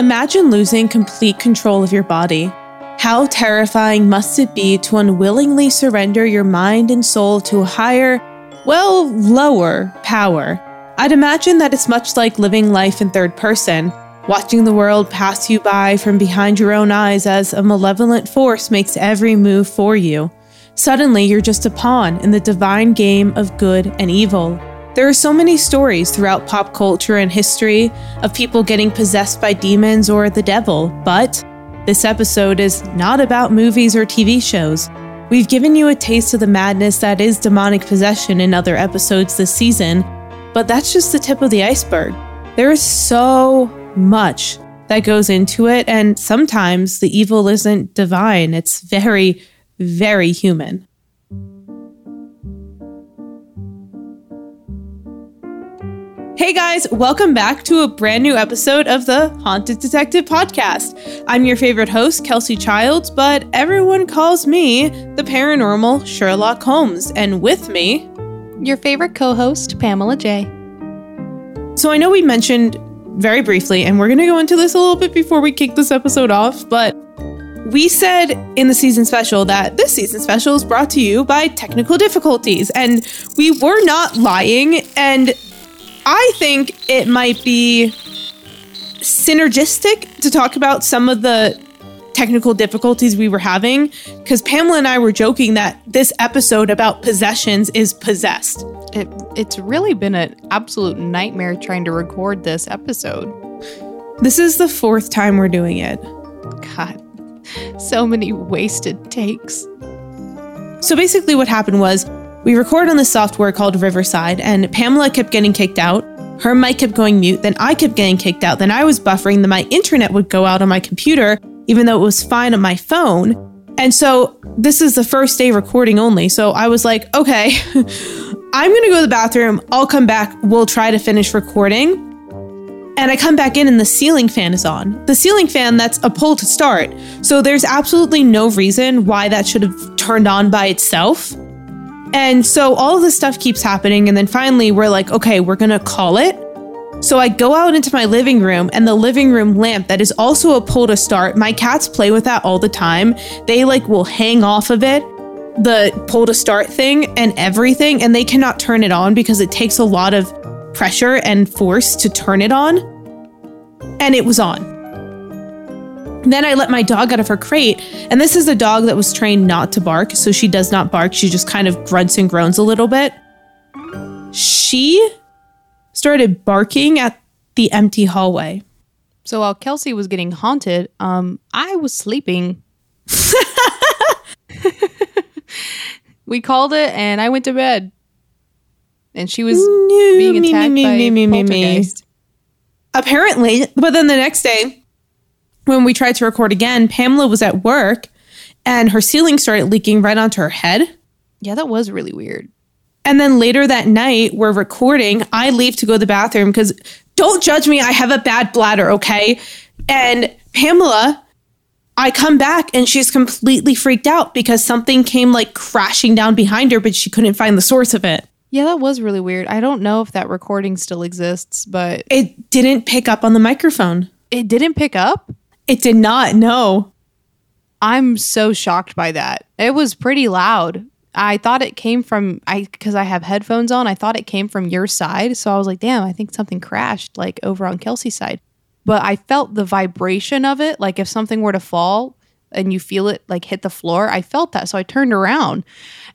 Imagine losing complete control of your body. How terrifying must it be to unwillingly surrender your mind and soul to a higher, well, lower power? I'd imagine that it's much like living life in third person, watching the world pass you by from behind your own eyes as a malevolent force makes every move for you. Suddenly, you're just a pawn in the divine game of good and evil. There are so many stories throughout pop culture and history of people getting possessed by demons or the devil, but this episode is not about movies or TV shows. We've given you a taste of the madness that is demonic possession in other episodes this season, but that's just the tip of the iceberg. There is so much that goes into it, and sometimes the evil isn't divine, it's very very human. Hey guys, welcome back to a brand new episode of the Haunted Detective Podcast. I'm your favorite host, Kelsey Childs, but everyone calls me the paranormal Sherlock Holmes, and with me, your favorite co host, Pamela J. So I know we mentioned very briefly, and we're going to go into this a little bit before we kick this episode off, but we said in the season special that this season special is brought to you by technical difficulties, and we were not lying. And I think it might be synergistic to talk about some of the technical difficulties we were having because Pamela and I were joking that this episode about possessions is possessed. It, it's really been an absolute nightmare trying to record this episode. This is the fourth time we're doing it. God, so many wasted takes. So basically, what happened was we recorded on this software called Riverside, and Pamela kept getting kicked out. Her mic kept going mute, then I kept getting kicked out. Then I was buffering, then my internet would go out on my computer, even though it was fine on my phone. And so this is the first day recording only. So I was like, okay, I'm gonna go to the bathroom. I'll come back. We'll try to finish recording. And I come back in and the ceiling fan is on. The ceiling fan, that's a pull to start. So there's absolutely no reason why that should have turned on by itself. And so all of this stuff keeps happening. And then finally, we're like, okay, we're going to call it. So I go out into my living room and the living room lamp that is also a pull to start. My cats play with that all the time. They like will hang off of it, the pull to start thing and everything, and they cannot turn it on because it takes a lot of pressure and force to turn it on. And it was on. Then I let my dog out of her crate, and this is a dog that was trained not to bark, so she does not bark. She just kind of grunts and groans a little bit. She started barking at the empty hallway. So while Kelsey was getting haunted, um, I was sleeping. we called it, and I went to bed and she was no, being attacked me, me, me, by me, poltergeist. Apparently, but then the next day, when we tried to record again, Pamela was at work, and her ceiling started leaking right onto her head. Yeah, that was really weird. And then later that night, we're recording. I leave to go to the bathroom because don't judge me. I have a bad bladder, okay? And Pamela, I come back and she's completely freaked out because something came like crashing down behind her, but she couldn't find the source of it. Yeah, that was really weird. I don't know if that recording still exists, but it didn't pick up on the microphone. It didn't pick up? It did not, no. I'm so shocked by that. It was pretty loud. I thought it came from I because I have headphones on. I thought it came from your side, so I was like, "Damn, I think something crashed like over on Kelsey's side." But I felt the vibration of it, like if something were to fall, and you feel it like hit the floor. I felt that. So I turned around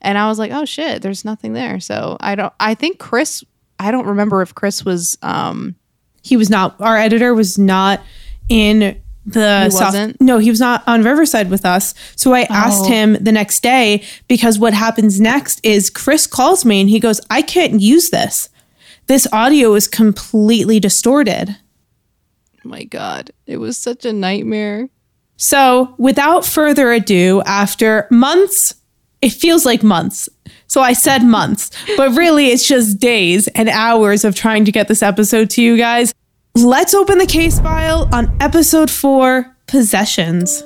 and I was like, oh shit, there's nothing there. So I don't, I think Chris, I don't remember if Chris was, um, he was not, our editor was not in the South, no he was not on riverside with us so i asked oh. him the next day because what happens next is chris calls me and he goes i can't use this this audio is completely distorted my god it was such a nightmare so, without further ado, after months, it feels like months. So I said months, but really it's just days and hours of trying to get this episode to you guys. Let's open the case file on episode four Possessions.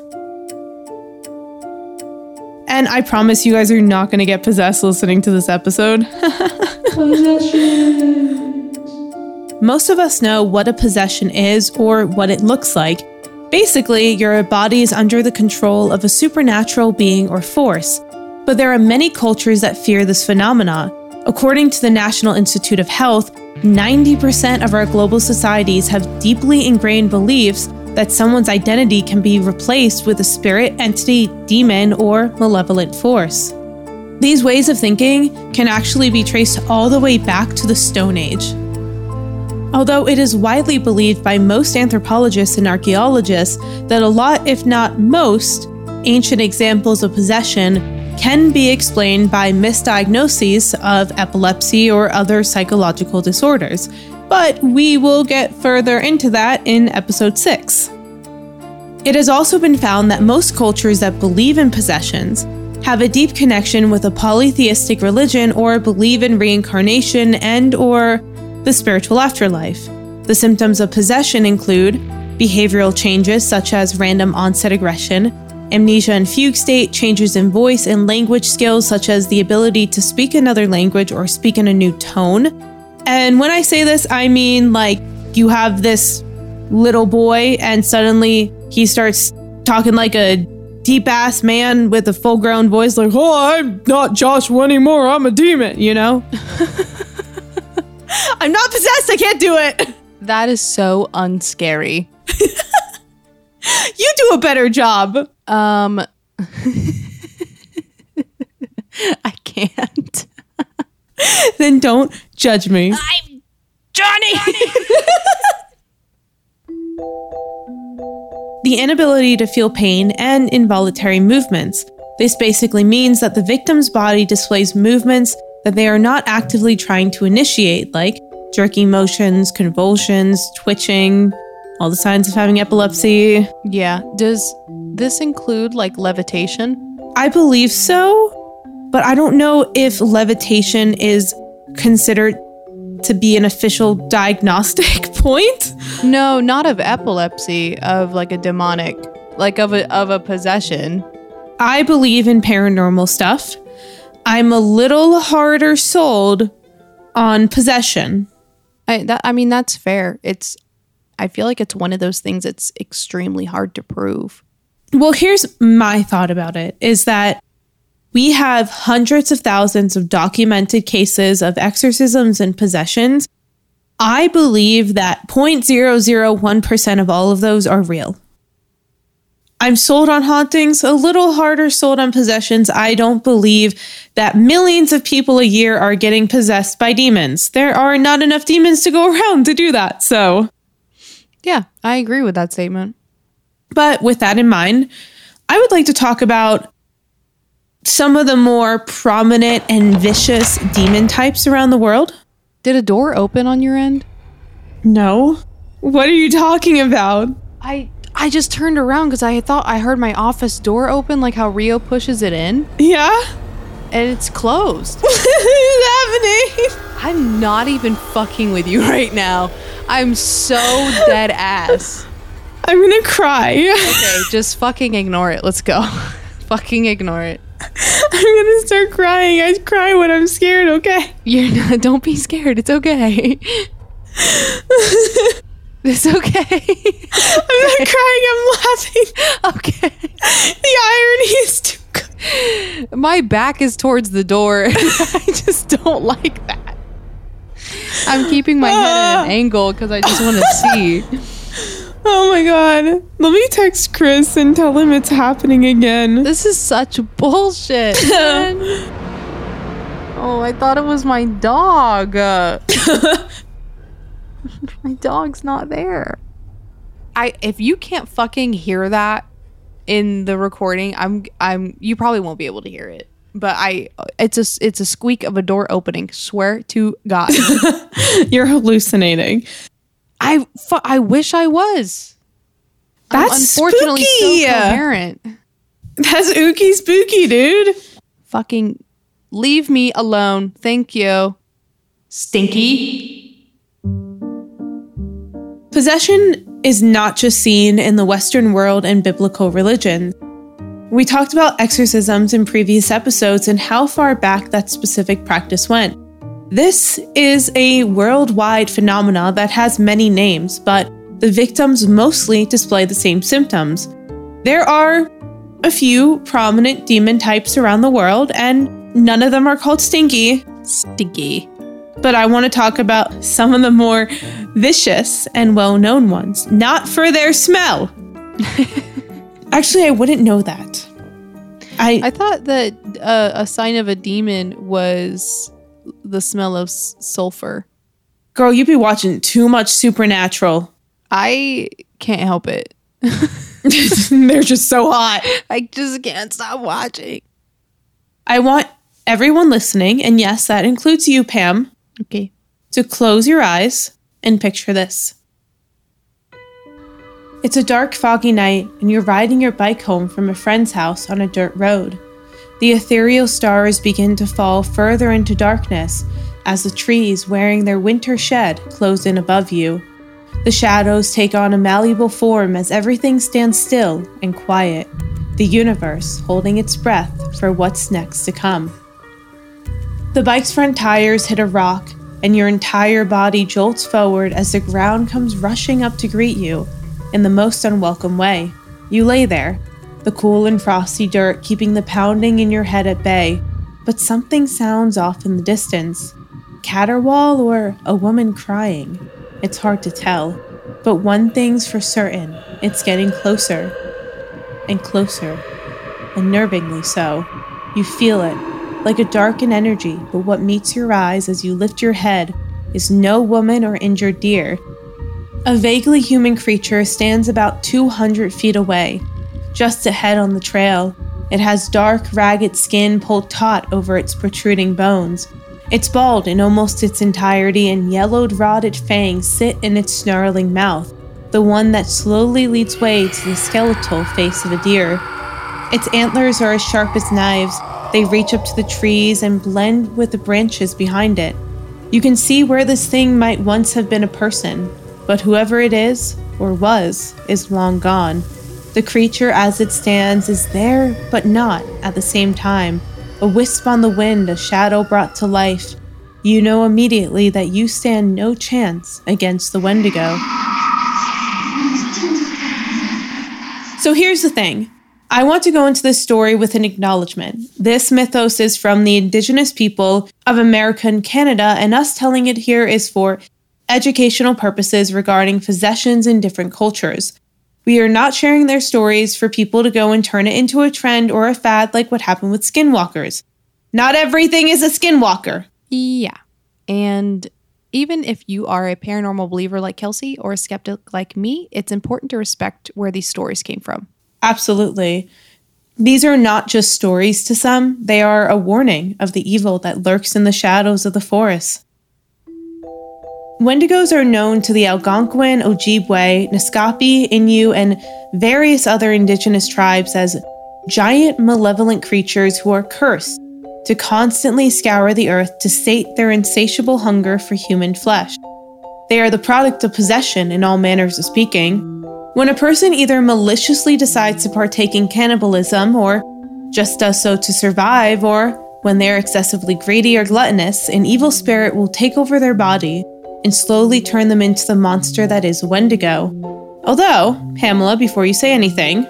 And I promise you guys are not going to get possessed listening to this episode. Most of us know what a possession is or what it looks like Basically, your body is under the control of a supernatural being or force. But there are many cultures that fear this phenomena. According to the National Institute of Health, 90% of our global societies have deeply ingrained beliefs that someone's identity can be replaced with a spirit, entity, demon, or malevolent force. These ways of thinking can actually be traced all the way back to the Stone Age. Although it is widely believed by most anthropologists and archaeologists that a lot, if not most, ancient examples of possession can be explained by misdiagnoses of epilepsy or other psychological disorders, but we will get further into that in episode 6. It has also been found that most cultures that believe in possessions have a deep connection with a polytheistic religion or believe in reincarnation and or the spiritual afterlife. The symptoms of possession include behavioral changes such as random onset aggression, amnesia and fugue state, changes in voice and language skills such as the ability to speak another language or speak in a new tone. And when I say this, I mean like you have this little boy and suddenly he starts talking like a deep ass man with a full grown voice, like, oh, I'm not Joshua anymore, I'm a demon, you know? I'm not possessed, I can't do it. That is so unscary. You do a better job. Um I can't. Then don't judge me. I'm Johnny. the inability to feel pain and involuntary movements. This basically means that the victim's body displays movements that they are not actively trying to initiate, like jerking motions, convulsions, twitching, all the signs of having epilepsy. yeah. Does this include like levitation? I believe so, but I don't know if levitation is considered to be an official diagnostic point. No, not of epilepsy, of like a demonic, like of a of a possession. I believe in paranormal stuff. I'm a little harder sold on possession. I that I mean that's fair. It's I feel like it's one of those things that's extremely hard to prove. Well, here's my thought about it is that we have hundreds of thousands of documented cases of exorcisms and possessions. I believe that 0.001% of all of those are real. I'm sold on hauntings, a little harder sold on possessions. I don't believe that millions of people a year are getting possessed by demons. There are not enough demons to go around to do that. So, Yeah, I agree with that statement. But with that in mind, I would like to talk about some of the more prominent and vicious demon types around the world. Did a door open on your end? No. What are you talking about? I I just turned around because I thought I heard my office door open, like how Rio pushes it in, Yeah? And it's closed. What is happening? I'm not even fucking with you right now. I'm so dead ass. I'm gonna cry. Okay, just fucking ignore it. Let's go. fucking ignore it. I'm gonna start crying. I cry when I'm scared, okay? You're not, don't be scared. It's okay. it's okay. I'm not crying, I'm laughing. okay. The irony is too. My back is towards the door. I just don't like that. I'm keeping my head at an angle because I just want to see. Oh my god. Let me text Chris and tell him it's happening again. This is such bullshit. man. oh, I thought it was my dog. Uh, my dog's not there. I if you can't fucking hear that in the recording, I'm I'm you probably won't be able to hear it. But I it's a it's a squeak of a door opening. Swear to God. You're hallucinating. I fu- I wish I was. I'm That's unfortunately spooky. so coherent. That's ooky spooky, dude. Fucking leave me alone. Thank you. Stinky. Possession is not just seen in the Western world and biblical religion. We talked about exorcisms in previous episodes and how far back that specific practice went. This is a worldwide phenomena that has many names, but the victims mostly display the same symptoms. There are a few prominent demon types around the world, and none of them are called Stinky. Stinky. But I want to talk about some of the more vicious and well known ones, not for their smell. Actually, I wouldn't know that. I, I thought that uh, a sign of a demon was the smell of s- sulfur. girl, you be watching too much Supernatural. I can't help it. They're just so hot. I just can't stop watching. I want everyone listening, and yes, that includes you, Pam, Okay. So close your eyes and picture this. It's a dark, foggy night, and you're riding your bike home from a friend's house on a dirt road. The ethereal stars begin to fall further into darkness as the trees wearing their winter shed close in above you. The shadows take on a malleable form as everything stands still and quiet, the universe holding its breath for what's next to come. The bike's front tires hit a rock, and your entire body jolts forward as the ground comes rushing up to greet you in the most unwelcome way. You lay there, the cool and frosty dirt keeping the pounding in your head at bay, but something sounds off in the distance. Caterwaul or a woman crying? It's hard to tell, but one thing's for certain it's getting closer and closer, unnervingly so. You feel it, like a darkened energy, but what meets your eyes as you lift your head is no woman or injured deer. A vaguely human creature stands about 200 feet away, just ahead on the trail. It has dark, ragged skin pulled taut over its protruding bones. It's bald in almost its entirety, and yellowed, rotted fangs sit in its snarling mouth, the one that slowly leads way to the skeletal face of a deer. Its antlers are as sharp as knives. They reach up to the trees and blend with the branches behind it. You can see where this thing might once have been a person, but whoever it is, or was, is long gone. The creature as it stands is there, but not at the same time. A wisp on the wind, a shadow brought to life. You know immediately that you stand no chance against the Wendigo. So here's the thing. I want to go into this story with an acknowledgement. This mythos is from the indigenous people of America and Canada, and us telling it here is for educational purposes regarding possessions in different cultures. We are not sharing their stories for people to go and turn it into a trend or a fad like what happened with skinwalkers. Not everything is a skinwalker. Yeah. And even if you are a paranormal believer like Kelsey or a skeptic like me, it's important to respect where these stories came from. Absolutely. These are not just stories to some, they are a warning of the evil that lurks in the shadows of the forest. Wendigos are known to the Algonquin, Ojibwe, Naskapi, Innu, and various other indigenous tribes as giant malevolent creatures who are cursed to constantly scour the earth to sate their insatiable hunger for human flesh. They are the product of possession in all manners of speaking. When a person either maliciously decides to partake in cannibalism or just does so to survive, or when they are excessively greedy or gluttonous, an evil spirit will take over their body and slowly turn them into the monster that is Wendigo. Although, Pamela, before you say anything,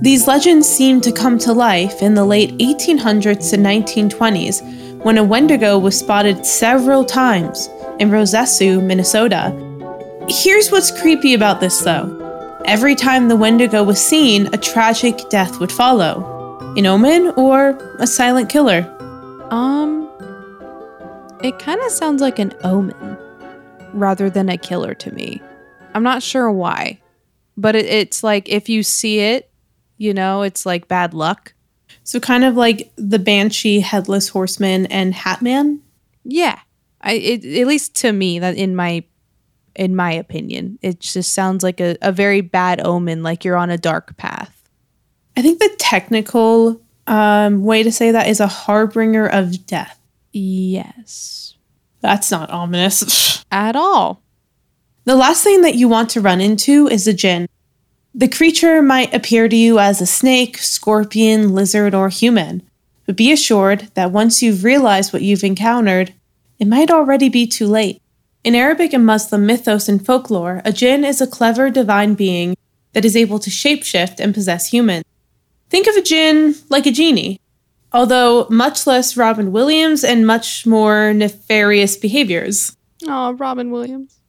these legends seem to come to life in the late 1800s to 1920s when a Wendigo was spotted several times in Roseau, Minnesota. Here's what's creepy about this though. Every time the Wendigo was seen, a tragic death would follow. An omen or a silent killer. Um, it kind of sounds like an omen rather than a killer to me. I'm not sure why, but it, it's like if you see it, you know, it's like bad luck. So kind of like the Banshee, Headless Horseman, and Hatman. Yeah, I it, at least to me that in my in my opinion, it just sounds like a, a very bad omen, like you're on a dark path. I think the technical um, way to say that is a harbinger of death. Yes, That's not ominous. at all. the last thing that you want to run into is a jinn. The creature might appear to you as a snake, scorpion, lizard, or human, but be assured that once you've realized what you've encountered, it might already be too late. In Arabic and Muslim mythos and folklore, a jinn is a clever divine being that is able to shapeshift and possess humans. Think of a jinn like a genie, although much less Robin Williams and much more nefarious behaviors. Oh, Robin Williams.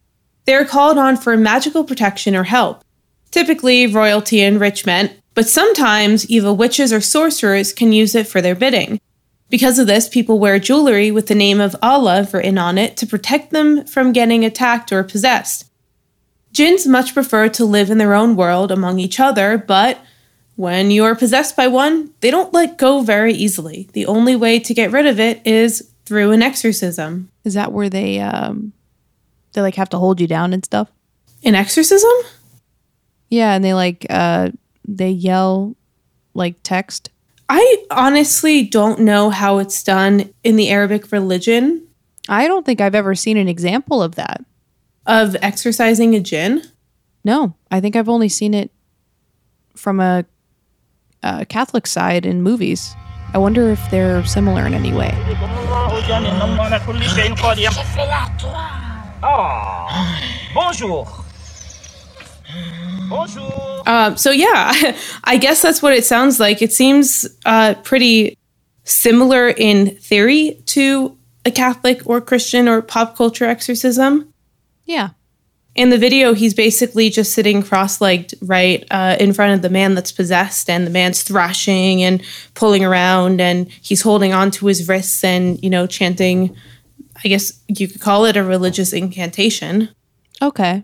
They are called on for magical protection or help, typically royalty and rich men, but sometimes evil witches or sorcerers can use it for their bidding. Because of this, people wear jewelry with the name of Allah written on it to protect them from getting attacked or possessed. Jinns much prefer to live in their own world among each other, but when you are possessed by one, they don't let go very easily. The only way to get rid of it is through an exorcism. Is that where they um they like have to hold you down and stuff? An exorcism? Yeah, and they like uh they yell like text. I honestly don't know how it's done in the Arabic religion. I don't think I've ever seen an example of that. Of exercising a jinn? No, I think I've only seen it from a, a Catholic side in movies. I wonder if they're similar in any way. Bonjour. Bonjour. Uh, so yeah, I guess that's what it sounds like. It seems uh, pretty similar in theory to a Catholic or Christian or pop culture exorcism. Yeah. In the video, he's basically just sitting cross legged right uh, in front of the man that's possessed, and the man's thrashing and pulling around, and he's holding on to his wrists and, you know, chanting, I guess you could call it a religious incantation. Okay.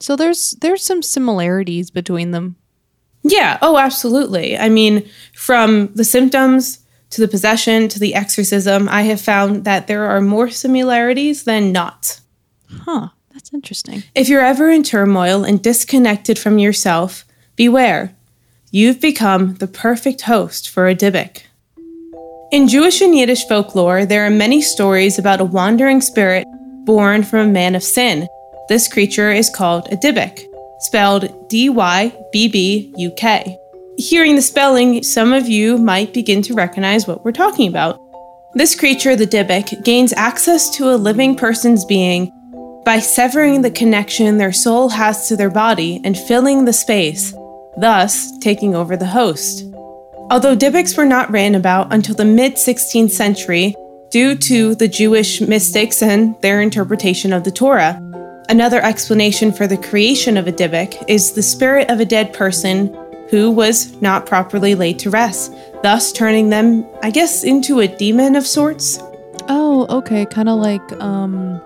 So there's there's some similarities between them. Yeah. Oh, absolutely. I mean, from the symptoms to the possession to the exorcism, I have found that there are more similarities than not. Huh. That's interesting. If you're ever in turmoil and disconnected from yourself, beware. You've become the perfect host for a Dybbuk. In Jewish and Yiddish folklore, there are many stories about a wandering spirit born from a man of sin. This creature is called a Dybbuk, spelled D Y B B U K. Hearing the spelling, some of you might begin to recognize what we're talking about. This creature, the Dybbuk, gains access to a living person's being by severing the connection their soul has to their body and filling the space, thus taking over the host. Although Dybbuks were not written about until the mid 16th century due to the Jewish mystics and their interpretation of the Torah, another explanation for the creation of a Dybbuk is the spirit of a dead person who was not properly laid to rest, thus turning them, I guess, into a demon of sorts. Oh, okay. Kind of like um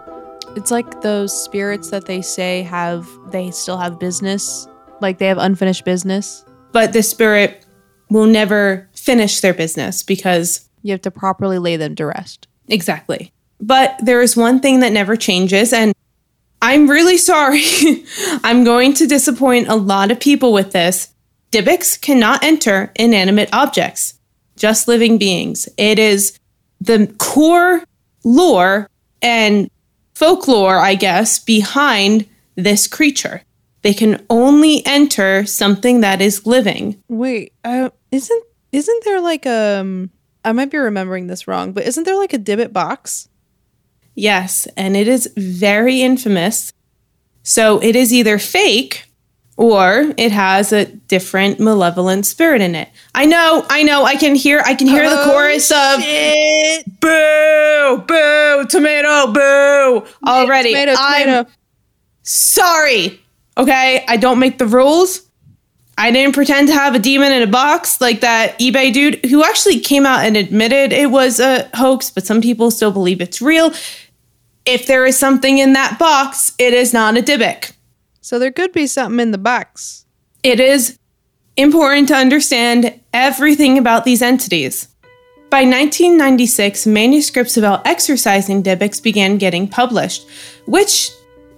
it's like those spirits that they say have they still have business, like they have unfinished business. But the spirit will never finish their business because You have to properly lay them to rest. Exactly. But there is one thing that never changes, and I'm really sorry. I'm going to disappoint a lot of people with this. Dybbuks cannot enter inanimate objects, just living beings. It is the core lore and folklore, I guess, behind this creature. They can only enter something that is living. Wait, uh, isn't isn't there like um I might be remembering this wrong, but isn't there like a Dybbuk box? Yes, and it is very infamous. So it is either fake or it has a different malevolent spirit in it. I know, I know, I can hear I can hear the oh, chorus of boo, boo, tomato, boo already. Tomato, I'm tomato. sorry. Okay, I don't make the rules. I didn't pretend to have a demon in a box like that eBay dude who actually came out and admitted it was a hoax, but some people still believe it's real. If there is something in that box, it is not a Dybbuk. So there could be something in the box. It is important to understand everything about these entities. By 1996, manuscripts about exercising Dybbuks began getting published, which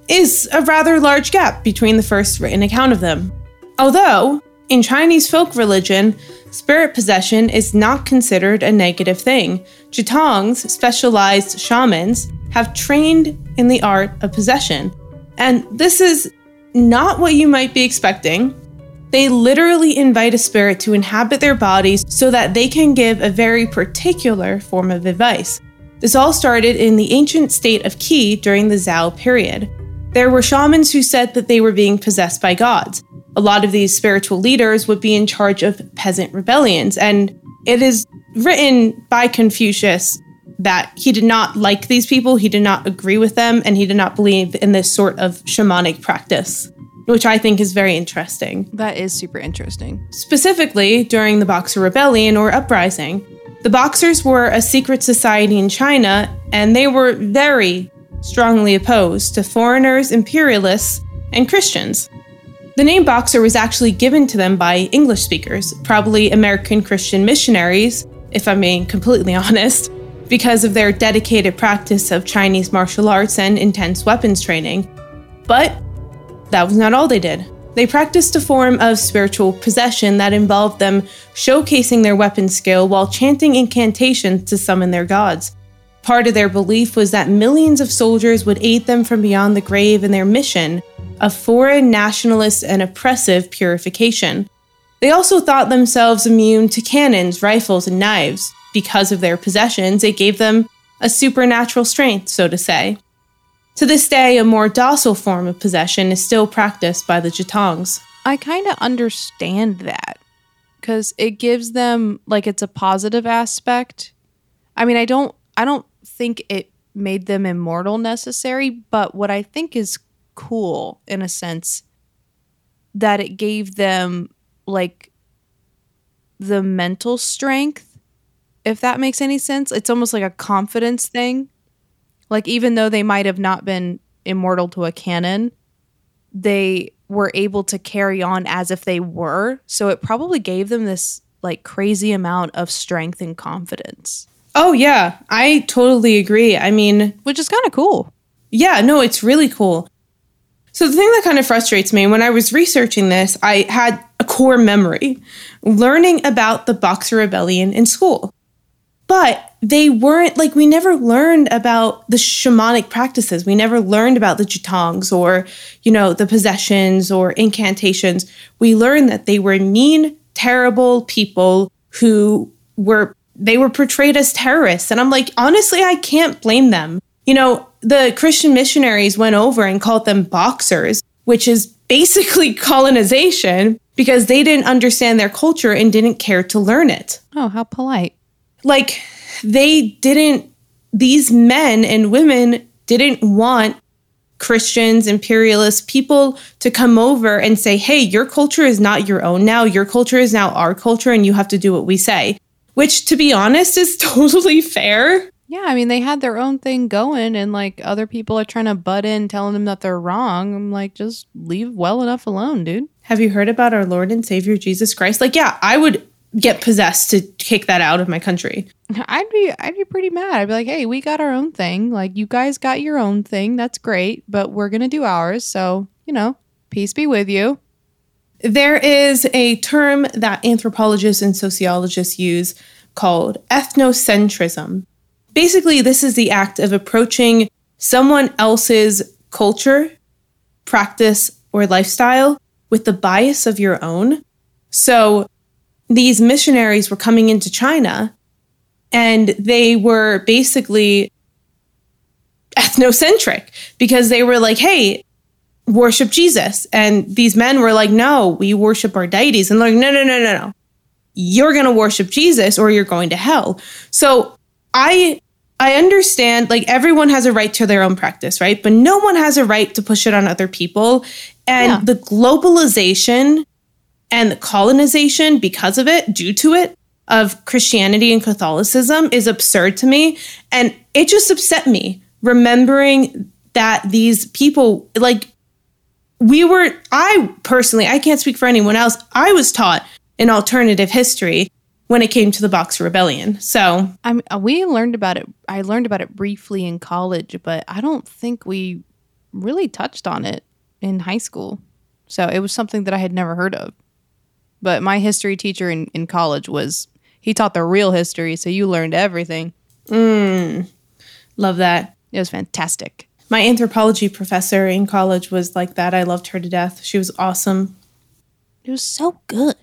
is a rather large gap between the first written account of them. Although, in Chinese folk religion, spirit possession is not considered a negative thing. Jitongs, specialized shamans, have trained in the art of possession. And this is not what you might be expecting. They literally invite a spirit to inhabit their bodies so that they can give a very particular form of advice. This all started in the ancient state of Qi during the Zhou period. There were shamans who said that they were being possessed by gods. A lot of these spiritual leaders would be in charge of peasant rebellions, and it is written by Confucius that he did not like these people, he did not agree with them, and he did not believe in this sort of shamanic practice, which I think is very interesting. That is super interesting. Specifically, during the Boxer Rebellion or uprising, the Boxers were a secret society in China, and they were very strongly opposed to foreigners, imperialists, and Christians. The name Boxer was actually given to them by English speakers, probably American Christian missionaries, if I'm being completely honest, because of their dedicated practice of Chinese martial arts and intense weapons training. But that was not all they did. They practiced a form of spiritual possession that involved them showcasing their weapon skill while chanting incantations to summon their gods. Part of their belief was that millions of soldiers would aid them from beyond the grave in their mission of foreign nationalist and oppressive purification. They also thought themselves immune to cannons, rifles, and knives. Because of their possessions, it gave them a supernatural strength, so to say. To this day, a more docile form of possession is still practiced by the Jitongs. I kind of understand that because it gives them like it's a positive aspect. I mean, I don't, I don't think it made them immortal necessary, but what I think is cool in a sense that it gave them like the mental strength if that makes any sense. It's almost like a confidence thing. Like even though they might have not been immortal to a canon they were able to carry on as if they were. So it probably gave them this like crazy amount of strength and confidence Oh, yeah, I totally agree. I mean, which is kind of cool yeah, no, it's really cool. So, the thing that kind of frustrates me when I was researching this, I had a core memory learning about the Boxer Rebellion in school. But they weren't like, we never learned about the shamanic practices. We never learned about the jitongs or, you know, the possessions or incantations. We learned that they were mean, terrible people who were, they were portrayed as terrorists. And I'm like, honestly, I can't blame them. You know, the Christian missionaries went over and called them boxers, which is basically colonization because they didn't understand their culture and didn't care to learn it. oh how polite Like, they didn't, these men and women didn't want Christians, imperialist people to come over and say, hey, your culture is not your own now. Your culture is now our culture, and you have to do what we say. Which, to be honest, is totally fair. Yeah, I mean, they had their own thing going, and like other people are trying to butt in, telling them that they're wrong. I'm like, just leave well enough alone, dude. Have you heard about our Lord and Savior Jesus Christ? Like, yeah, I would get possessed to kick that out of my country. I'd be, I'd be pretty mad. I'd be like, hey, we got our own thing. Like, you guys got your own thing. That's great, but we're gonna do ours. So, you know, peace be with you. There is a term that anthropologists and sociologists use called ethnocentrism. Basically, this is the act of approaching someone else's culture, practice, or lifestyle with the bias of your own. So, these missionaries were coming into China and they were basically ethnocentric because they were like, hey, worship Jesus. And these men were like, no, we worship our deities. And they're like, no, no, no, no, no. You're going to worship Jesus or you're going to hell. So I. I understand like everyone has a right to their own practice, right? But no one has a right to push it on other people. And Yeah. the globalization and the colonization because of it, due to it, of Christianity and Catholicism is absurd to me. And it just upset me remembering that these people, like, we were, I personally, I can't speak for anyone else, I was taught an alternative history when it came to the Boxer Rebellion. So, I mean, we learned about it. I learned about it briefly in college, but I don't think we really touched on it in high school. So it was something that I had never heard of. But my history teacher in, in college was, he taught the real history. So you learned everything. Mm, love that. It was fantastic. My anthropology professor in college was like that. I loved her to death. She was awesome. It was so good.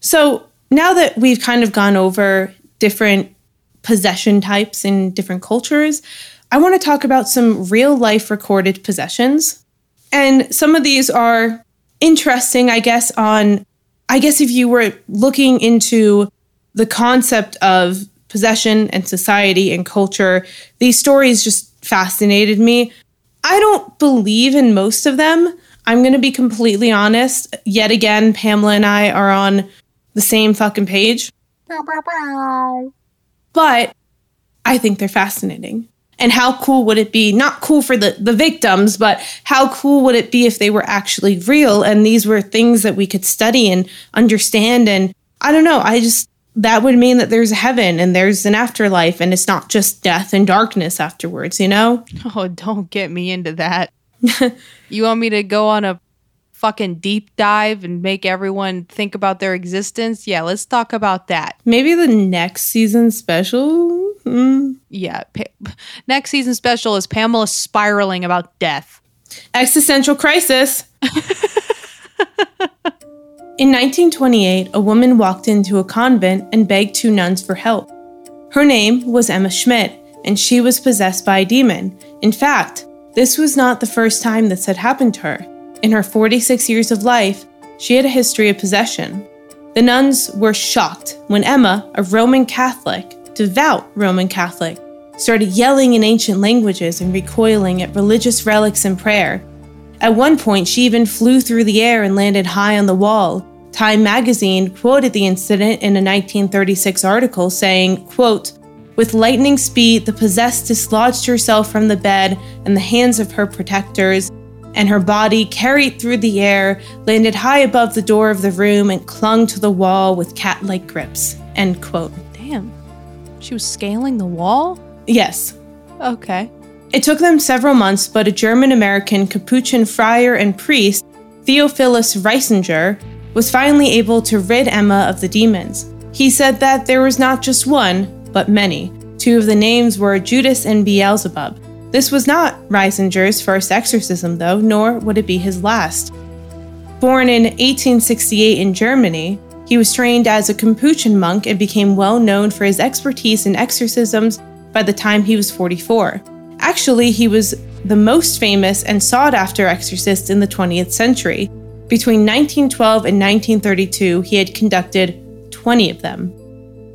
So now that we've kind of gone over different possession types in different cultures, I want to talk about some real life recorded possessions. And some of these are interesting, I guess, on, I guess, if you were looking into the concept of possession and society and culture, these stories just fascinated me. I don't believe in most of them. I'm going to be completely honest. Yet again, Pamela and I are on the same fucking page. But I think they're fascinating. And how cool would it be? Not cool for the, the victims, but how cool would it be if they were actually real and these were things that we could study and understand? And I don't know, I just, that would mean that there's a heaven and there's an afterlife and it's not just death and darkness afterwards, you know? Oh, don't get me into that. you want me to go on a fucking deep dive and make everyone think about their existence? Yeah, let's talk about that. Maybe the next season special? Hmm. Yeah. Pa- next season special is Pamela spiraling about death. Existential crisis. In 1928, a woman walked into a convent and begged two nuns for help. Her name was Emma Schmidt, and she was possessed by a demon. In fact, this was not the first time this had happened to her. In her 46 years of life, she had a history of possession. The nuns were shocked when Emma, a Roman Catholic, devout Roman Catholic, started yelling in ancient languages and recoiling at religious relics and prayer. At one point, she even flew through the air and landed high on the wall. Time magazine quoted the incident in a 1936 article saying, quote, with lightning speed, the possessed dislodged herself from the bed and the hands of her protectors, and her body, carried through the air, landed high above the door of the room and clung to the wall with cat like grips. End quote. Damn. She was scaling the wall? Yes. Okay. It took them several months, but a German American Capuchin friar and priest, Theophilus Riesinger, was finally able to rid Emma of the demons. He said that there was not just one, but many. Two of the names were Judas and Beelzebub. This was not Riesinger's first exorcism, though, nor would it be his last. Born in 1868 in Germany, he was trained as a Capuchin monk and became well known for his expertise in exorcisms by the time he was 44. Actually, he was the most famous and sought after exorcist in the 20th century. Between 1912 and 1932, he had conducted 20 of them.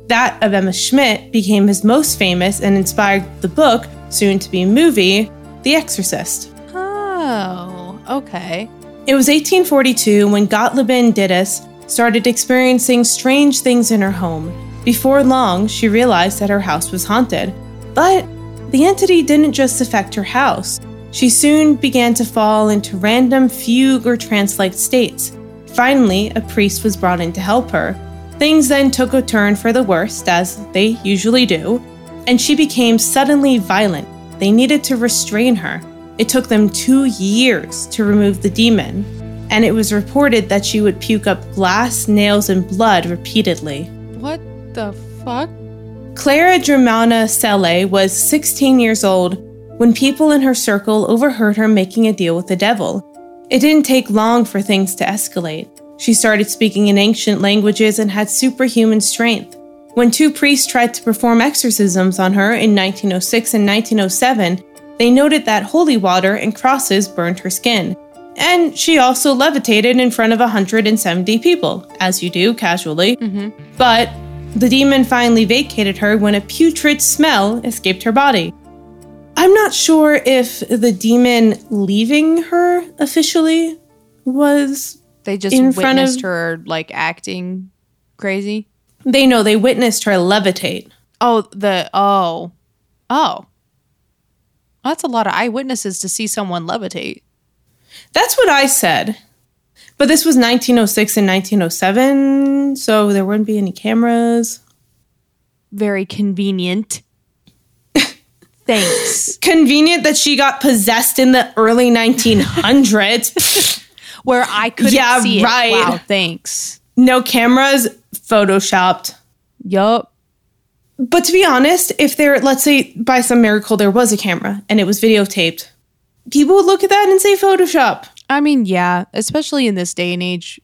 That of Emma Schmidt became his most famous and inspired the book, soon to be movie, The Exorcist. Oh, okay. It was 1842 when Gottliebin Dittus started experiencing strange things in her home. Before long, she realized that her house was haunted. But the entity didn't just affect her house. She soon began to fall into random fugue or trance like states. Finally, a priest was brought in to help her. Things then took a turn for the worst, as they usually do, and she became suddenly violent. They needed to restrain her. It took them two years to remove the demon, and it was reported that she would puke up glass, nails, and blood repeatedly. What the fuck? Clara Germana Cele was 16 years old when people in her circle overheard her making a deal with the devil. It didn't take long for things to escalate. She started speaking in ancient languages and had superhuman strength. When two priests tried to perform exorcisms on her in 1906 and 1907, they noted that holy water and crosses burned her skin. And she also levitated in front of 170 people, as you do casually. Mm-hmm. But the demon finally vacated her when a putrid smell escaped her body. I'm not sure if the demon leaving her officially was. They just In witnessed of- her like acting crazy. They know they witnessed her levitate. Oh, the oh. Oh. That's a lot of eyewitnesses to see someone levitate. That's what I said. But this was 1906 and 1907, so there wouldn't be any cameras. Very convenient. Thanks. Convenient that she got possessed in the early 1900s. Where I couldn't Yeah, see it. right. Wow, thanks. no cameras, photoshopped. Yup. But to be honest, if there, let's say by some miracle there was a camera and it was videotaped, people would look at that and say Photoshop. I mean, yeah, especially in this day and age.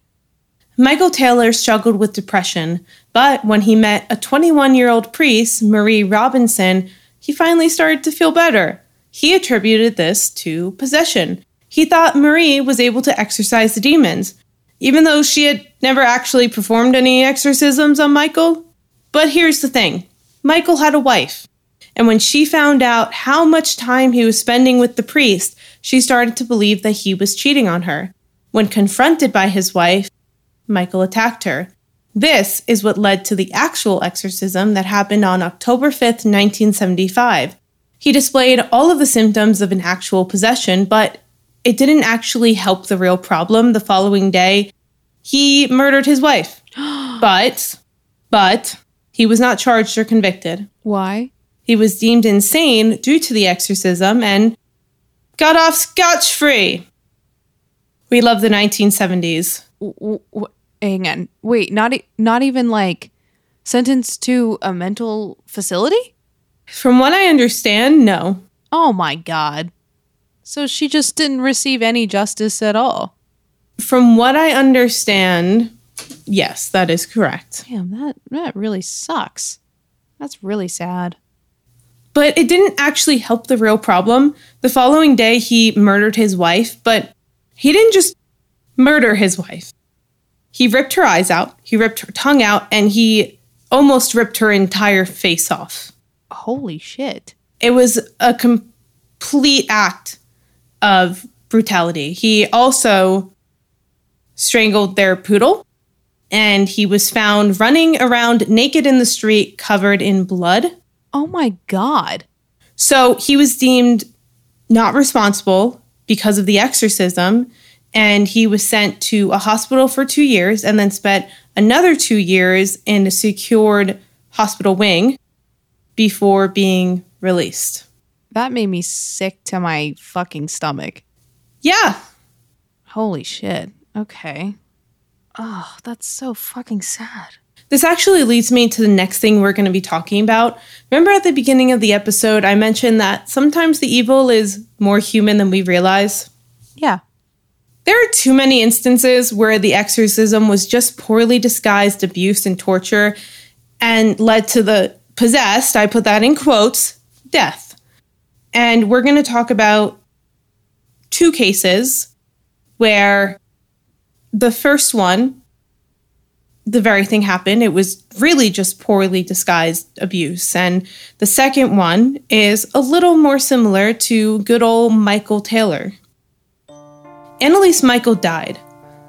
Michael Taylor struggled with depression, but when he met a 21 year old priest, Marie Robinson, he finally started to feel better. He attributed this to possession. He thought Marie was able to exorcise the demons, even though she had never actually performed any exorcisms on Michael. But here's the thing Michael had a wife, and when she found out how much time he was spending with the priest, she started to believe that he was cheating on her. When confronted by his wife, Michael attacked her. This is what led to the actual exorcism that happened on October 5th, 1975. He displayed all of the symptoms of an actual possession, but it didn't actually help the real problem. The following day, he murdered his wife. but, but, he was not charged or convicted. Why? He was deemed insane due to the exorcism and got off scotch free. We love the 1970s. W- w- hang on. Wait, not e- not even like sentenced to a mental facility? From what I understand, no. Oh my god. So she just didn't receive any justice at all. From what I understand, yes, that is correct. Damn, that that really sucks. That's really sad. But it didn't actually help the real problem. The following day, he murdered his wife, but he didn't just murder his wife. He ripped her eyes out, he ripped her tongue out, and he almost ripped her entire face off. Holy shit. It was a complete act of brutality. He also strangled their poodle, and he was found running around naked in the street covered in blood. Oh my god. So he was deemed not responsible because of the exorcism, and he was sent to a hospital for two years and then spent another two years in a secured hospital wing before being released. That made me sick to my fucking stomach. Yeah, Holy shit. Okay. Oh, that's so fucking sad. This actually leads me to the next thing we're going to be talking about. Remember at the beginning of the episode, I mentioned that sometimes the evil is more human than we realize? Yeah. There are too many instances where the exorcism was just poorly disguised abuse and torture and led to the possessed, I put that in quotes, death. And we're going to talk about two cases where the first one, the very thing happened. It was really just poorly disguised abuse. And the second one is a little more similar to good old Michael Taylor. Anneliese Michael died.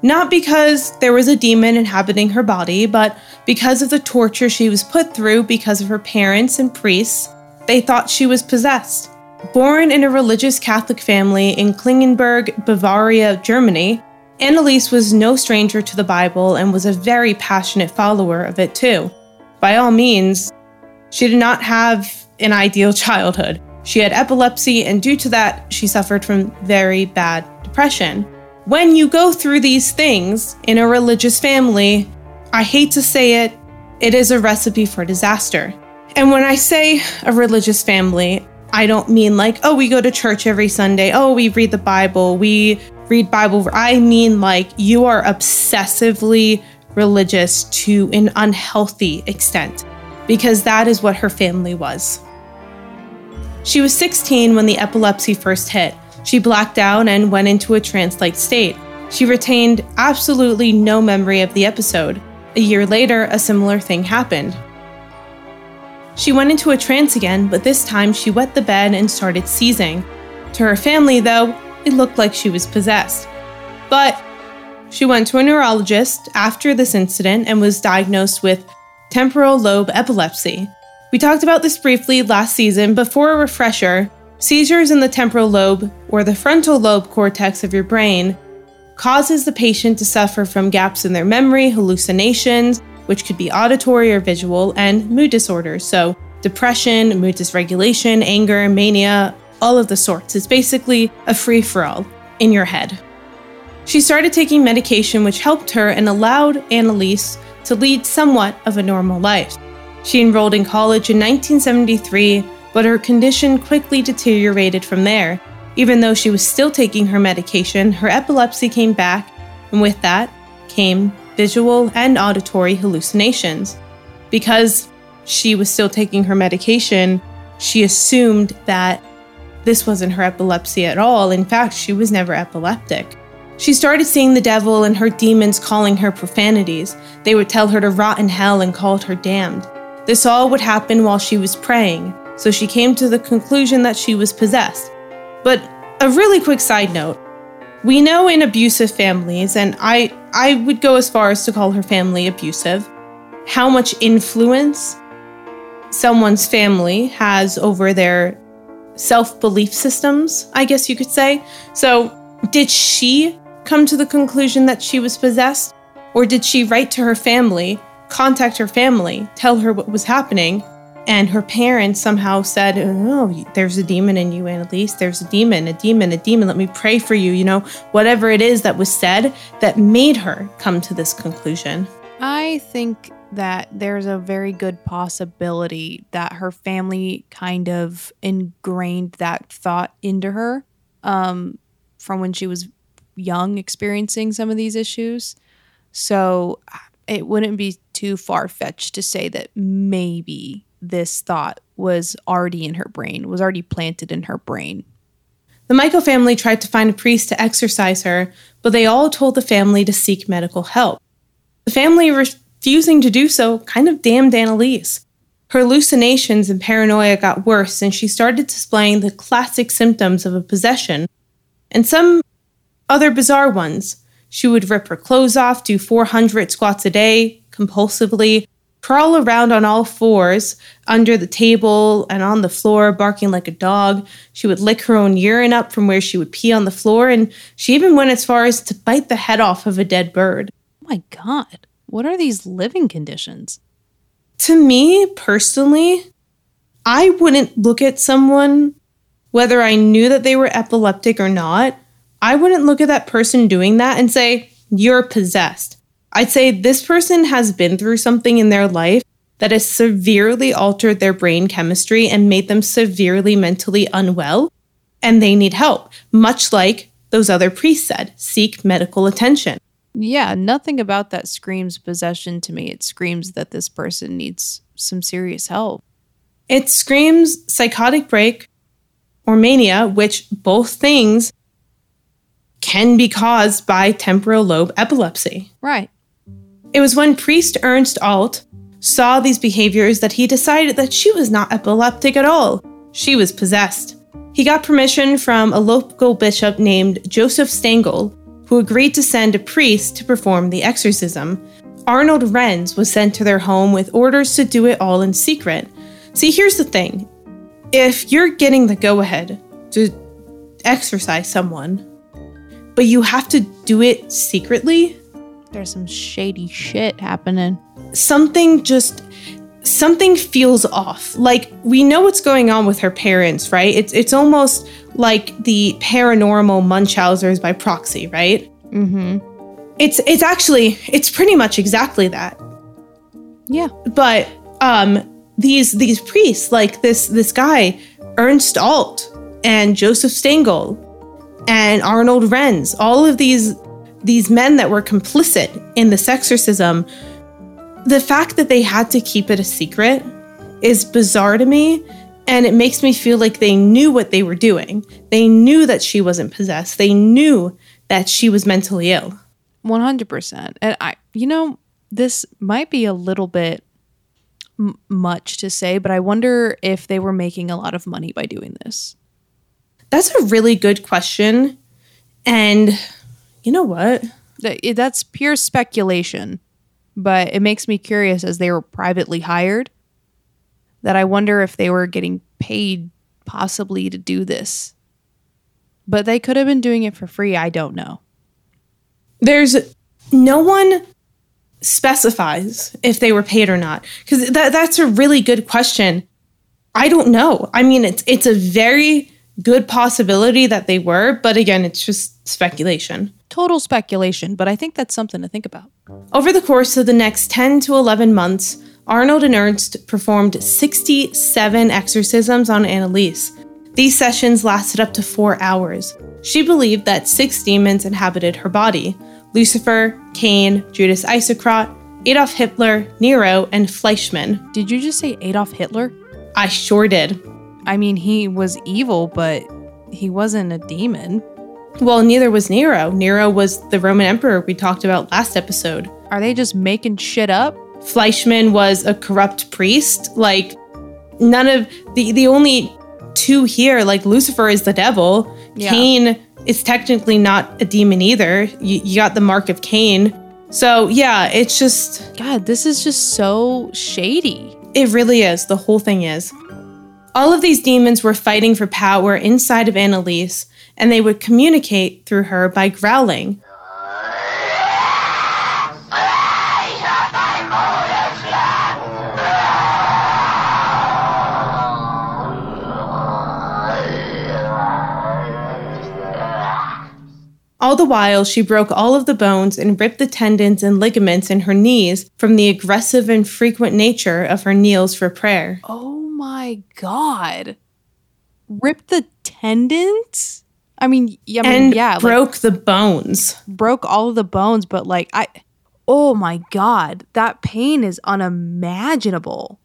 Not because there was a demon inhabiting her body, but because of the torture she was put through because of her parents and priests. They thought she was possessed. Born in a religious Catholic family in Klingenberg, Bavaria, Germany, Anneliese was no stranger to the Bible and was a very passionate follower of it too. By all means, she did not have an ideal childhood. She had epilepsy, and due to that, she suffered from very bad depression. When you go through these things in a religious family, I hate to say it, it is a recipe for disaster. And when I say a religious family, I don't mean like, oh, we go to church every Sunday, oh, we read the Bible, we read Bible. I mean like you are obsessively religious to an unhealthy extent, because that is what her family was. She was 16 when the epilepsy first hit. She blacked out and went into a trance like state. She retained absolutely no memory of the episode. A year later, a similar thing happened. She went into a trance again, but this time she wet the bed and started seizing. To her family, though, it looked like she was possessed. But she went to a neurologist after this incident and was diagnosed with temporal lobe epilepsy. We talked about this briefly last season, but for a refresher, seizures in the temporal lobe, or the frontal lobe cortex of your brain, causes the patient to suffer from gaps in their memory, hallucinations, which could be auditory or visual, and mood disorders. So, depression, mood dysregulation, anger, mania, all of the sorts. It's basically a free for all in your head. She started taking medication, which helped her and allowed Anneliese to lead somewhat of a normal life. She enrolled in college in 1973, but her condition quickly deteriorated from there. Even though she was still taking her medication, her epilepsy came back, and with that came visual and auditory hallucinations. Because she was still taking her medication, she assumed that this wasn't her epilepsy at all. In fact, she was never epileptic. She started seeing the devil and her demons calling her profanities. They would tell her to rot in hell and called her damned. This all would happen while she was praying, so she came to the conclusion that she was possessed. But a really quick side note we know in abusive families, and I, I would go as far as to call her family abusive, how much influence someone's family has over their self belief systems, I guess you could say. So, did she come to the conclusion that she was possessed? Or did she write to her family, contact her family, tell her what was hapning, and her parents somehow said, Oh, there's a demon in you, Anneliese. There's a demon, a demon, a demon. Let me pray for you. You know, whatever it is that was said that made her come to this conclusion. I think that there's a very good possibility that her family kind of ingrained that thought into her um, from when she was young, experiencing some of these issues. So it wouldn't be too far fetched to say that maybe this thought was already in her brain, was already planted in her brain. The Michael family tried to find a priest to exorcise her, but they all told the family to seek medical help. The family refusing to do so kind of damned Anneliese. Her hallucinations and paranoia got worse, and she started displaying the classic symptoms of a possession and some other bizarre ones. She would rip her clothes off, do 400 squats a day, compulsively, crawl around on all fours under the table and on the floor, barking like a dog. She would lick her own urine up from where she would pee on the floor, and she even went as far as to bite the head off of a dead bird. Oh my God. What are these living conditions? To me personally, I wouldn't look at someone, whether I knew that they were epileptic or not, I wouldn't look at that person doing that and say, You're possessed. I'd say this person has been through something in their life that has severely altered their brain chemistry and made them severely mentally unwell, and they need help, much like those other priests said seek medical attention. Yeah, nothing about that screams possession to me. It screams that this person needs some serious help. It screams psychotic break or mania, which both things can be caused by temporal lobe epilepsy. Right. It was when priest Ernst Alt saw these behaviors that he decided that she was not epileptic at all. She was possessed. He got permission from a local bishop named Joseph Stengel, who agreed to send a priest to perform the exorcism. Arnold Renz was sent to their home with orders to do it all in secret. See, here's the thing if you're getting the go ahead to exorcise someone, but you have to do it secretly, there's some shady shit happening. Something just something feels off. Like we know what's going on with her parents, right? It's it's almost like the paranormal Munchausen's by proxy, right? Mm-hmm. It's it's actually it's pretty much exactly that. Yeah. But um these these priests, like this this guy, Ernst Alt and Joseph Stengel and Arnold Renz, all of these these men that were complicit in this exorcism, the fact that they had to keep it a secret is bizarre to me. And it makes me feel like they knew what they were doing. They knew that she wasn't possessed. They knew that she was mentally ill. 100%. And I, you know, this might be a little bit m- much to say, but I wonder if they were making a lot of money by doing this. That's a really good question. And you know what? That's pure speculation, but it makes me curious as they were privately hired that I wonder if they were getting paid possibly to do this. But they could have been doing it for free. I don't know. There's no one specifies if they were paid or not because that, that's a really good question. I don't know. I mean, it's it's a very good possibility that they were, but again, it's just speculation. Total speculation, but I think that's something to think about. Over the course of the next 10 to 11 months, Arnold and Ernst performed 67 exorcisms on Anneliese. These sessions lasted up to four hours. She believed that six demons inhabited her body Lucifer, Cain, Judas Iscariot, Adolf Hitler, Nero, and Fleischmann. Did you just say Adolf Hitler? I sure did. I mean, he was evil, but he wasn't a demon. Well, neither was Nero. Nero was the Roman emperor we talked about last episode. Are they just making shit up? Fleischmann was a corrupt priest. Like, none of the the only two here, like Lucifer is the devil. Yeah. Cain is technically not a demon either. You, you got the mark of Cain. So yeah, it's just God, this is just so shady. it really is. The whole thing is. All of these demons were fighting for power inside of Anneliese, and they would communicate through her by growling. All the while, she broke all of the bones and ripped the tendons and ligaments in her knees from the aggressive and frequent nature of her kneels for prayer. Oh my god. Ripped the tendons? I mean, yeah, I mean, and yeah, like, broke the bones. broke all of the bones, but like I oh my god, that pain is unimaginable.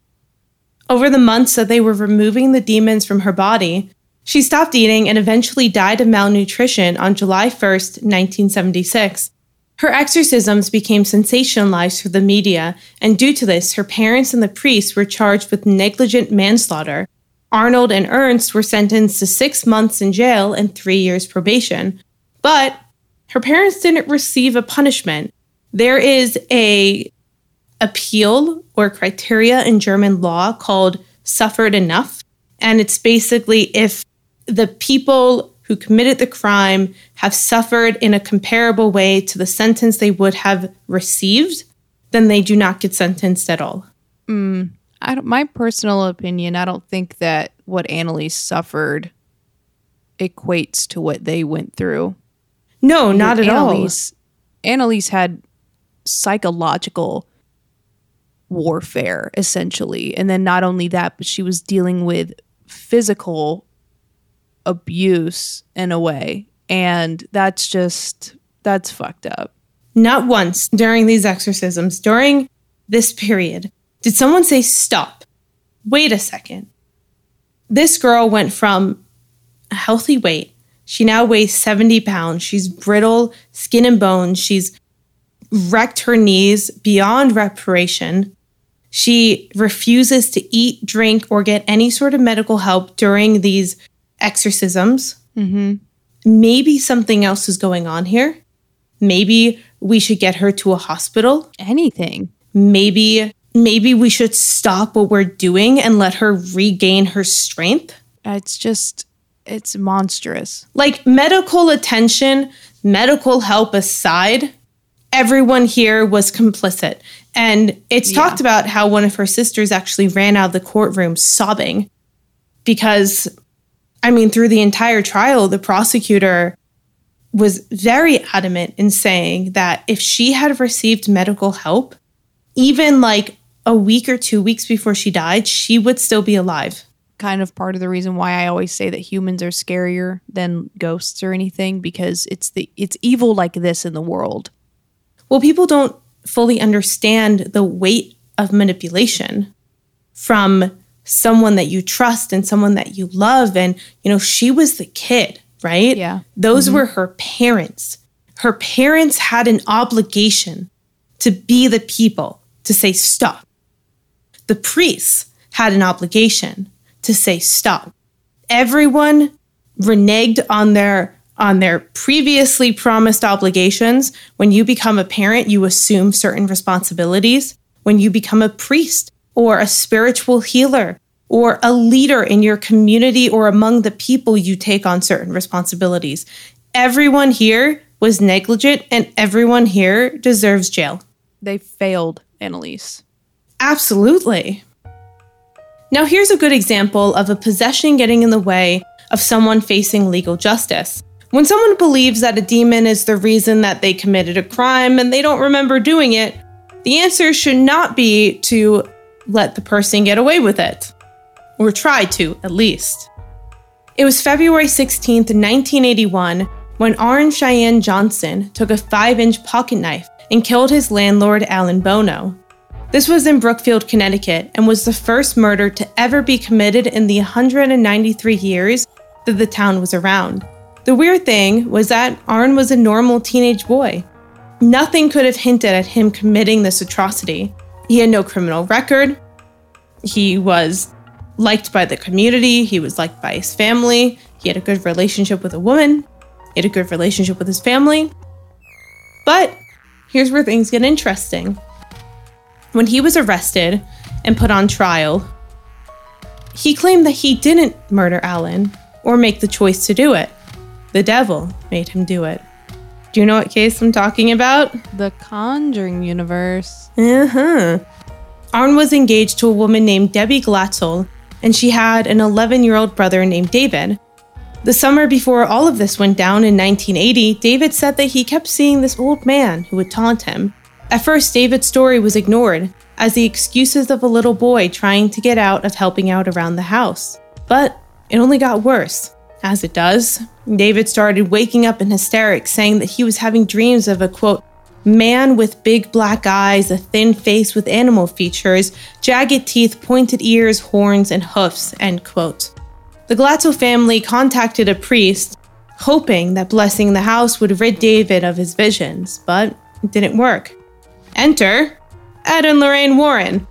Over the months that they were removing the demons from her body, she stopped eating and eventually died of malnutrition on July 1st, 1976. Her exorcisms became sensationalized for the media, and due to this, her parents and the priests were charged with negligent manslaughter. Arnold and Ernst were sentenced to six months in jail and three years probation. But her parents didn't receive a punishment. There is a appeal or criteria in German law called suffered enough. And it's basically if the people who committed the crime have suffered in a comparable way to the sentence they would have received, then they do not get sentenced at all. Hmm. I don't, my personal opinion, I don't think that what Anneliese suffered equates to what they went through. No, not at all. Anneliese, Anneliese had psychological warfare essentially, and then not only that, but she was dealing with physical abuse in a way, and that's just that's fucked up. Not once during these exorcisms, during this period, did someone say, Stop. Wait a second. This girl went from a healthy weight. She now weighs 70 pounds. She's brittle, skin and bones. She's wrecked her knees beyond reparation. She refuses to eat, drink, or get any sort of medical help during these exorcisms. Mm-hmm. Maybe something else is going on here. Maybe we should get her to a hospital Anything. maybe maybe we should stop what we're doing and let her regain her strength? It's just it's monstrous. like medical attention medical help aside everyone here was complicit. And it's talked about how one of her sisters actually ran out of the courtroom sobbing because i mean through the entire trial the prosecutor was very adamant in saying that if she had received medical help even like a week or two weeks before she died she would still be alive. Kind of part of the reason why I always say that humans are scarier than ghosts or anything because it's the it's evil like this in the world. well people don't fully understand the weight of manipulation from someone that you trust and someone that you love. And you know she was the kid right? Yeah. those mm-hmm. were her parents. Her parents had an obligation to be the people to say stop the priests had an obligation to say stop. Everyone reneged on their on their previously promised obligations. When you become a parent you assume certain responsibilities. When you become a priest or a spiritual healer or a leader in your community or among the people you take on certain responsibilities. Everyone here was negligent and everyone here deserves jail. They failed Anneliese. Absolutely. Now, here's a good example of a possession getting in the way of someone facing legal justice. When someone believes that a demon is the reason that they committed a crime and they don't remember doing it, the answer should not be to let the person get away with it, or try to, at least. It was February 16th, 1981, when Arn Cheyenne Johnson took a 5 inch pocket knife and killed his landlord, Alan Bono. This was in Brookfield, Connecticut, and was the first murder to ever be committed in the 193 years that the town was around. The weird thing was that Arn was a normal teenage boy. Nothing could have hinted at him committing this atrocity. He had no criminal record. He was liked by the community. He was liked by his family. He had a good relationship with a woman. He had a good relationship with his family. But here's where things get interesting. When he was arrested and put on trial, he claimed that he didn't murder Alan or make the choice to do it. The devil made him do it. Do you know what case I'm talking about? The Conjuring universe. Uh huh. Arn was engaged to a woman named Debbie Glatzel, and she had an 11 year old brother named David. The summer before all of this went down in 1980, David said that he kept seeing this old man who would taunt him. At first, David's story was ignored as the excuses of a little boy trying to get out of helping out around the house. But it only got worse. As it does, David started waking up in hysterics, saying that he was having dreams of a quote, man with big black eyes, a thin face with animal features, jagged teeth, pointed ears, horns, and hoofs, end quote. The Glatzel family contacted a priest, hoping that blessing the house would rid David of his visions, but it didn't work. Enter Ed and Lorraine Warren.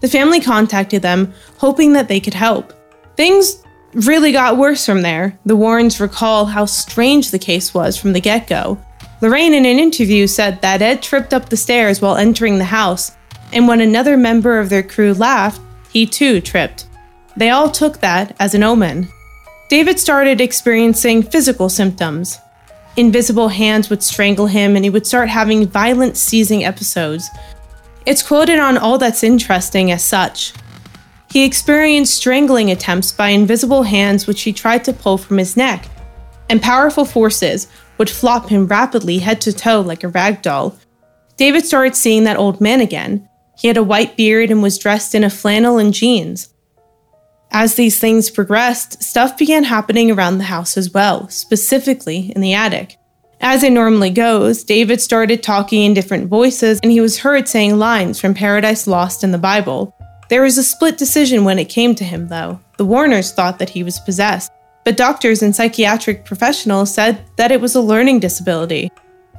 The family contacted them, hoping that they could help. Things really got worse from there. The Warrens recall how strange the case was from the get go. Lorraine, in an interview, said that Ed tripped up the stairs while entering the house, and when another member of their crew laughed, he too tripped. They all took that as an omen. David started experiencing physical symptoms. Invisible hands would strangle him, and he would start having violent seizing episodes. It's quoted on All That's Interesting as such. He experienced strangling attempts by invisible hands which he tried to pull from his neck, and powerful forces would flop him rapidly head to toe like a rag doll. David started seeing that old man again. He had a white beard and was dressed in a flannel and jeans. As these things progressed, stuff began happening around the house as well, specifically in the attic. As it normally goes, David started talking in different voices and he was heard saying lines from Paradise Lost in the Bible. There was a split decision when it came to him, though. The Warrens thought that he was possessed, but doctors and psychiatric professionals said that it was a learning disability.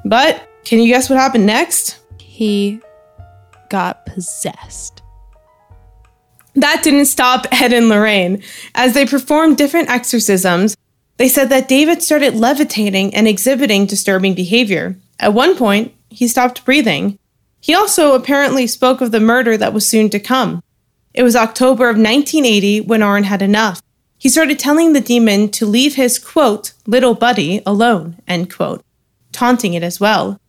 But can you guess what happened next? He got possessed. That didn't stop Ed and Lorraine. As they performed different exorcisms, they said that David started levitating and exhibiting disturbing behavior. At one point, he stopped breathing. He also apparently spoke of the murder that was soon to come. It was October of 1980 when Arn had enough. He started telling the demon to leave his, quote, little buddy alone, end quote, taunting it as well.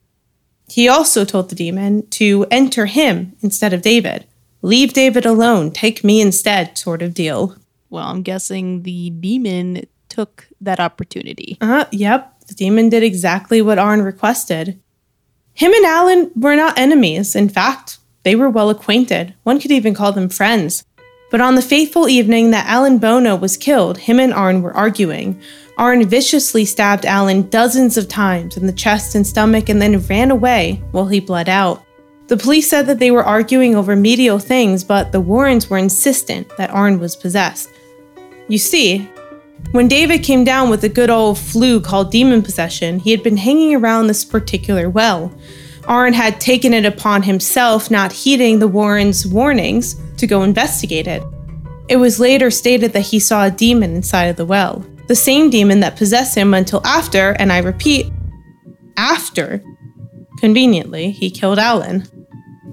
He also told the demon to enter him instead of David. Leave David alone, take me instead, sort of deal. Well, I'm guessing the demon took that opportunity. Uh, yep, the demon did exactly what Arn requested. Him and Alan were not enemies. In fact, they were well acquainted. One could even call them friends. But on the fateful evening that Alan Bono was killed, him and Arn were arguing. Arn viciously stabbed Alan dozens of times in the chest and stomach and then ran away while he bled out. The police said that they were arguing over medial things, but the Warrens were insistent that Arn was possessed. You see, when David came down with a good old flu called demon possession, he had been hanging around this particular well. Arn had taken it upon himself, not heeding the Warrens' warnings, to go investigate it. It was later stated that he saw a demon inside of the well, the same demon that possessed him until after, and I repeat, after, conveniently, he killed Alan.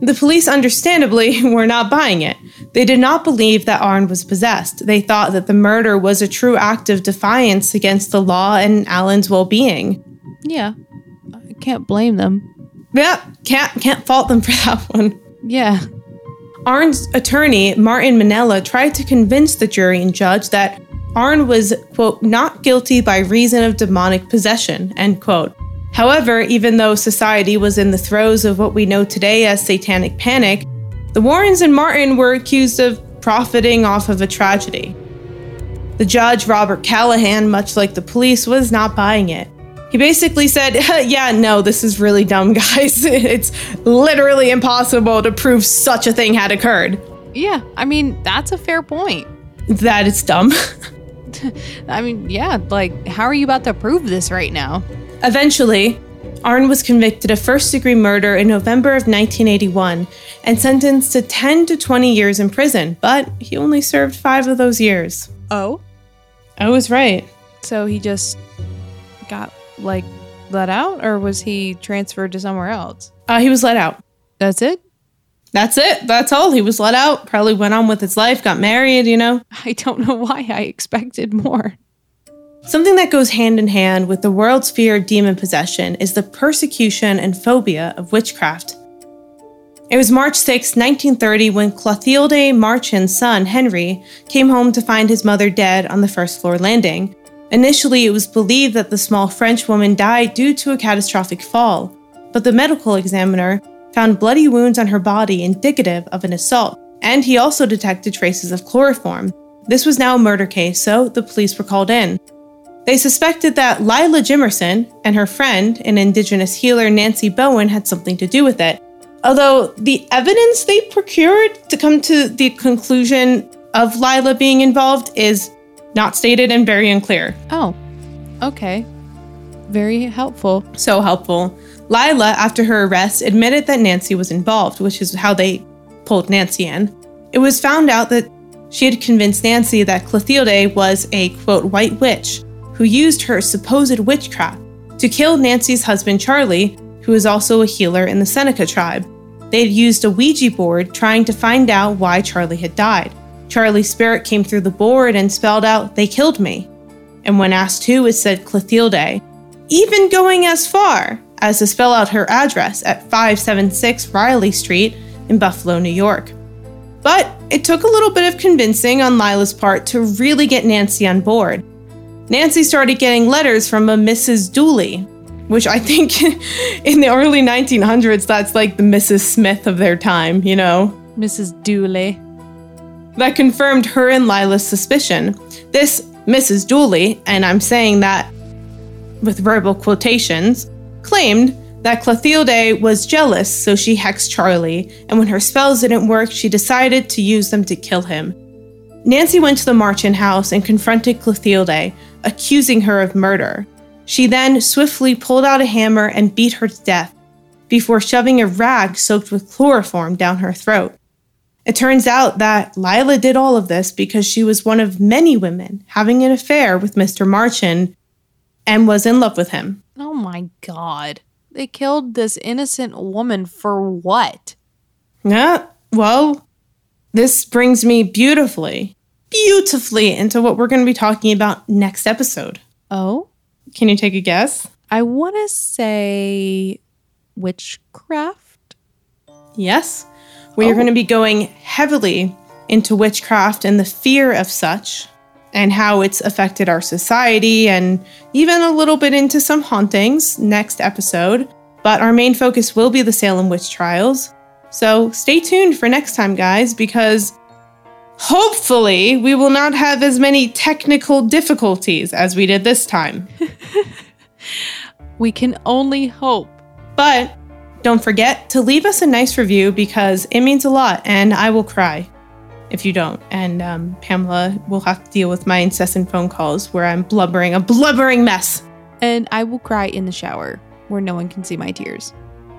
The police, understandably, were not buying it. They did not believe that Arn was possessed. They thought that the murder was a true act of defiance against the law and Alan's well being. Yeah. I can't blame them. Yeah, can't can't fault them for that one. Yeah. Arn's attorney, Martin Minnella, tried to convince the jury and judge that Arn was, quote, not guilty by reason of demonic possession, end quote. However, even though society was in the throes of what we know today as satanic panic, the Warrens and Martin were accused of profiting off of a tragedy. The judge, Robert Callahan, much like the police, was not buying it. He basically said, Yeah, no, this is really dumb, guys. It's literally impossible to prove such a thing had occurred. Yeah, I mean, that's a fair point. That it's dumb. I mean, yeah, like, how are you about to prove this right now? Eventually, Arn was convicted of first degree murder in November of 1981 and sentenced to 10 to 20 years in prison, but he only served five of those years. Oh? I was right. So he just got, like, let out, or was he transferred to somewhere else? Uh, he was let out. That's it? That's it. That's all. He was let out. Probably went on with his life, got married, you know. I don't know why I expected more. Something that goes hand in hand with the world's fear of demon possession is the persecution and phobia of witchcraft. It was March 6, 1930, when Clotilde Marchand's son, Henry, came home to find his mother dead on the first floor landing. Initially, it was believed that the small French woman died due to a catastrophic fall, but the medical examiner found bloody wounds on her body indicative of an assault, and he also detected traces of chloroform. This was now a murder case, so the police were called in. They suspected that Lila Jimerson and her friend, an indigenous healer Nancy Bowen, had something to do with it. Although the evidence they procured to come to the conclusion of Lila being involved is not stated and very unclear. Oh, okay. Very helpful. So helpful. Lila, after her arrest, admitted that Nancy was involved, which is how they pulled Nancy in. It was found out that she had convinced Nancy that Clotilde was a quote white witch who used her supposed witchcraft to kill Nancy's husband Charlie, who is also a healer in the Seneca tribe. They had used a Ouija board trying to find out why Charlie had died. Charlie's spirit came through the board and spelled out, They killed me. And when asked who, it said Clotilde, even going as far as to spell out her address at 576 Riley Street in Buffalo, New York. But it took a little bit of convincing on Lila's part to really get Nancy on board. Nancy started getting letters from a Mrs. Dooley, which I think in the early 1900s, that's like the Mrs. Smith of their time, you know? Mrs. Dooley. That confirmed her and Lila's suspicion. This Mrs. Dooley, and I'm saying that with verbal quotations, claimed that Clotilde was jealous, so she hexed Charlie, and when her spells didn't work, she decided to use them to kill him. Nancy went to the Marchand house and confronted Clotilde, accusing her of murder. She then swiftly pulled out a hammer and beat her to death, before shoving a rag soaked with chloroform down her throat. It turns out that Lila did all of this because she was one of many women having an affair with Mr. Marchand and was in love with him. Oh my god. They killed this innocent woman for what? Yeah, well, this brings me beautifully, beautifully into what we're going to be talking about next episode. Oh? Can you take a guess? I want to say witchcraft. Yes. We are Oh. going to be going heavily into witchcraft and the fear of such, and how it's affected our society, and even a little bit into some hauntings next episode. But our main focus will be the Salem witch trials. So stay tuned for next time, guys, because hopefully we will not have as many technical difficulties as we did this time. We can only hope. But don't forget to leave us a nice review because it means a lot, and I will cry if you don't. And um, Pamela will have to deal with my incessant phone calls where I'm blubbering, a blubbering mess. And I will cry in the shower where no one can see my tears.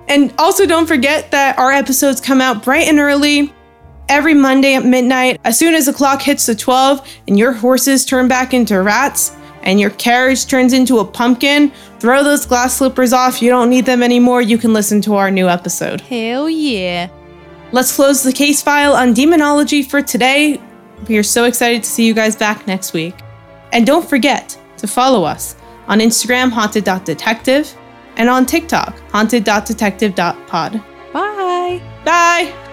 And also, don't forget that our episodes come out bright and early every Monday at midnight. As soon as the clock hits the 12 and your horses turn back into rats and your carriage turns into a pumpkin, throw those glass slippers off. You don't need them anymore. You can listen to our new episode. Hell yeah. Let's close the case file on demonology for today. We are so excited to see you guys back next week. And don't forget to follow us on Instagram, haunted.detective, and on TikTok, haunted.detective.pod. Bye. Bye!